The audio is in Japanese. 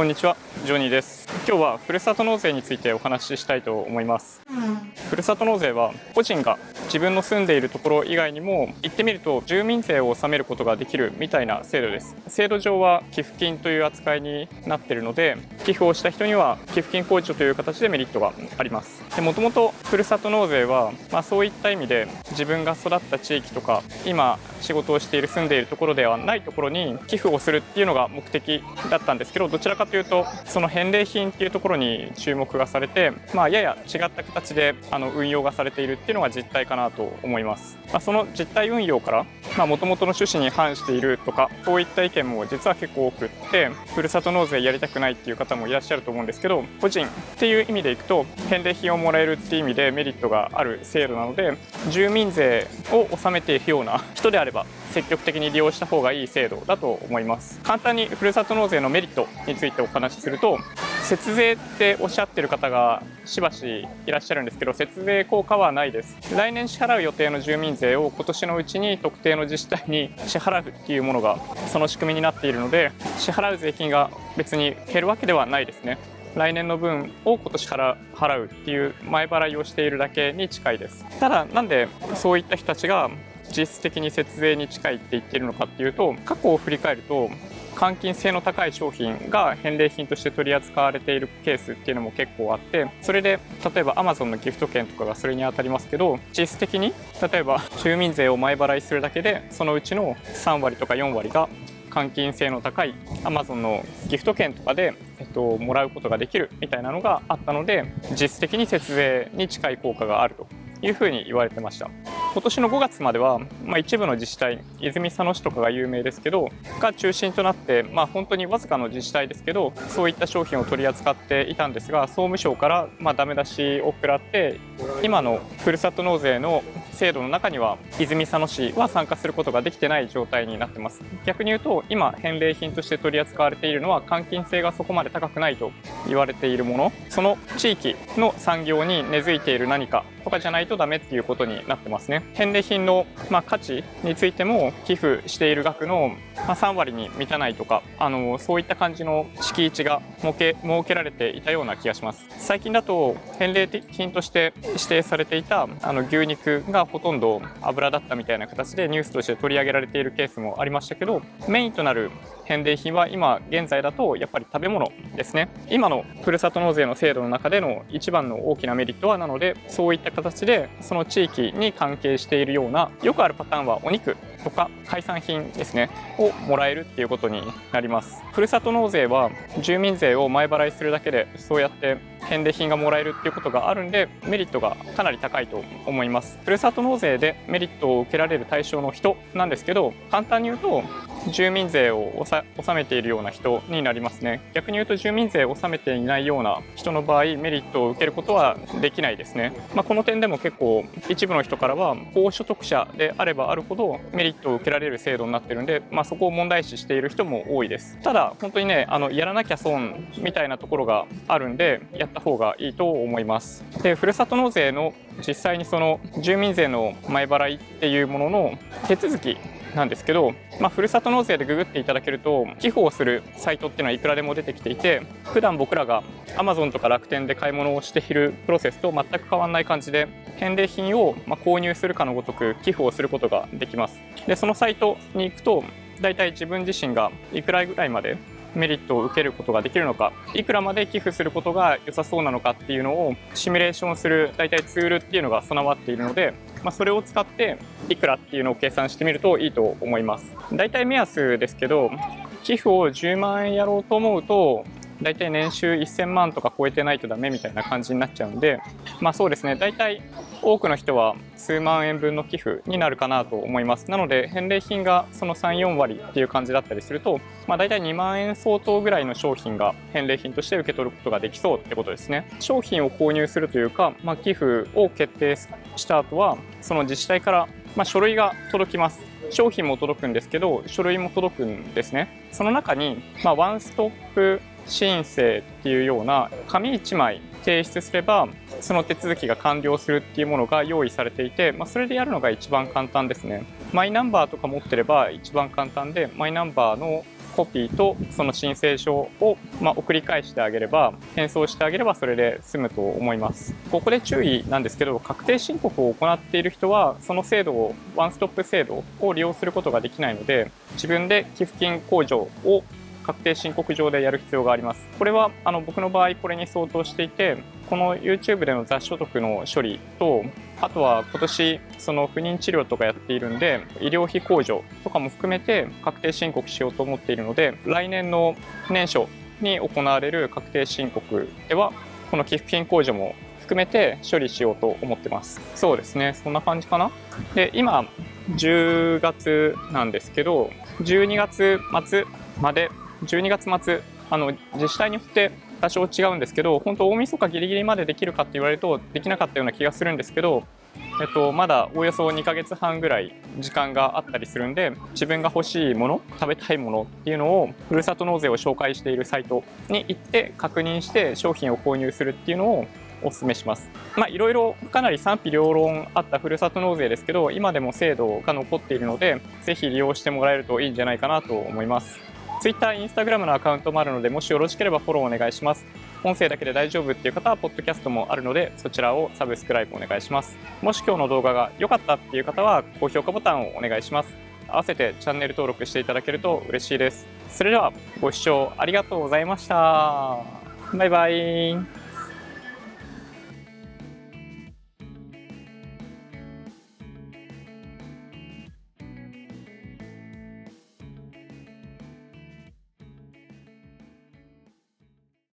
こんにちはジョニーです。今日はふるさと納税についてお話ししたいと思います。ふるさと納税は個人が自分の住んでいるところ以外にも言ってみると住民税を納めることができるみたいな制度です。制度上は寄付金という扱いになっているので寄付をした人には寄付金控除という形でメリットがあります。もともとふるさと納税は、まあ、そういった意味で自分が育った地域とか今仕事をしている住んでいるところではないところに寄付をするっていうのが目的だったんですけどどちらかというとその返礼品っていうところに注目がされて、まあ、やや違った形であの運用がされているっていうのが実態かななと思います、まあ、その実態運用からもともとの趣旨に反しているとかそういった意見も実は結構多くってふるさと納税やりたくないっていう方もいらっしゃると思うんですけど個人っていう意味でいくと返礼品をもらえるっていう意味でメリットがある制度なので住民税を納めているような人であれば積極的に利用した方がいい制度だと思います。簡単にふるさと納税のメリットについてお話しすると節税っておっしゃってる方がしばしいらっしゃるんですけど節税効果はないです。来年支払う予定の住民税を今年のうちに特定の自治体に支払うっていうものがその仕組みになっているので支払う税金が別に減るわけではないですね。来年の分を今年から払うっていう前払いをしているだけに近いです。ただなんでそういった人たちが実質的に節税に近いって言ってるのかっていうと過去を振り返ると換金性の高い商品が返礼品として取り扱われているケースっていうのも結構あってそれで例えば Amazon のギフト券とかがそれに当たりますけど実質的に例えば住民税を前払いするだけでそのうちの3割とか4割が換金性の高い Amazon のギフト券とかで、えっと、もらうことができるみたいなのがあったので実質的に節税に近い効果があるというふうに言われてました。今年の5月までは、まあ、一部の自治体泉佐野市とかが有名ですけどが中心となって、まあ、本当にわずかの自治体ですけどそういった商品を取り扱っていたんですが総務省からまあダメ出しを食らって今のふるさと納税の制度の中には泉佐野市は参加することができてない状態になってます。逆に言うと今返礼品として取り扱われているのは換金性がそこまで高くないと言われているもの。その地域の産業に根付いている何かとかじゃないとダメっていうことになってますね。返礼品の、まあ、価値についても寄付している額の、まあ、3割に満たないとかあのそういった感じの敷地が設け設けられていたような気がします。最近だと返礼品として指定されていたあの牛肉がほとんど油だったみたいな形でニュースとして取り上げられているケースもありましたけどメインとなる返礼品は今現在だとやっぱり食べ物ですね今のふるさと納税の制度の中での一番の大きなメリットはなのでそういった形でその地域に関係しているようなよくあるパターンはお肉とか海産品ですねをもらえるっていうことになります。ふるさと納税は住民税を前払いするだけでそうやって返礼品がもらえるっていうことがあるんでメリットがかなり高いと思います。ふるさと納税でメリットを受けられる対象の人なんですけど簡単に言うと住民税を納めているような人になりますね。逆に言うと住民税を納めていないような人の場合メリットを受けることはできないですね、まあ、この点でも結構一部の人からは高所得者であればあるほどメリットを受けられる制度になってるんで、まあ、そこを問題視している人も多いです。ただ本当にねあのやらなきゃ損みたいなところがあるんでやった方がいいと思います。でふるさと納税の実際にその住民税の前払いっていうものの手続きなんですけど、まあ、ふるさと納税でググっていただけると寄付をするサイトっていうのはいくらでも出てきていて普段僕らが Amazon とか楽天で買い物をしているプロセスと全く変わらない感じで返礼品をま購入するかのごとく寄付をすることができます。でそのサイトに行くと大体自分自身がいくらぐらいまでメリットを受けることができるのかいくらまで寄付することが良さそうなのかっていうのをシミュレーションする大体ツールっていうのが備わっているので、まあ、それを使っていくらっていうのを計算してみるといいと思います。大体目安ですけど寄付を10万円やろうと思うと大体年収1000万とか超えてないとダメみたいな感じになっちゃうんでまあそうですね。大体多くの人は数万円分の寄付になるかなと思います。なので返礼品がその34割っていう感じだったりすると、まあ、大体2万円相当ぐらいの商品が返礼品として受け取ることができそうってことですね。商品を購入するというか、まあ、寄付を決定した後はその自治体から、まあ、書類が届きます。商品も届くんですけど書類も届くんですね。その中に、まあ、ワンストップ申請っていうような紙1枚提出すればその手続きが完了するっていうものが用意されていて、まあ、それでやるのが一番簡単ですね。マイナンバーとか持ってれば一番簡単でマイナンバーのコピーとその申請書を、まあ、送り返してあげれば返送してあげればそれで済むと思います。ここで注意なんですけど確定申告を行っている人はその制度をワンストップ制度を利用することができないので自分で寄付金控除を確定申告上でやる必要があります。これはあの僕の場合これに相当していて、この YouTube での雑所得の処理と、あとは今年その不妊治療とかやっているんで、医療費控除とかも含めて確定申告しようと思っているので、来年の年初に行われる確定申告では、この寄付金控除も含めて処理しようと思ってます。そうですね、そんな感じかな。で、今、10月なんですけど、12月末まで12月末あの自治体によって多少違うんですけど本当大晦日ギリギリまでできるかって言われるとできなかったような気がするんですけど、えっと、まだおよそ2ヶ月半ぐらい時間があったりするんで自分が欲しいもの食べたいものっていうのをふるさと納税を紹介しているサイトに行って確認して商品を購入するっていうのをお勧めします。まあいろいろかなり賛否両論あったふるさと納税ですけど今でも制度が残っているのでぜひ利用してもらえるといいんじゃないかなと思います。Twitter、Instagram のアカウントもあるので、もしよろしければフォローお願いします。音声だけで大丈夫っていう方は、ポッドキャストもあるので、そちらをサブスクライブお願いします。もし今日の動画が良かったっていう方は、高評価ボタンをお願いします。合わせてチャンネル登録していただけると嬉しいです。それでは、ご視聴ありがとうございました。バイバイ。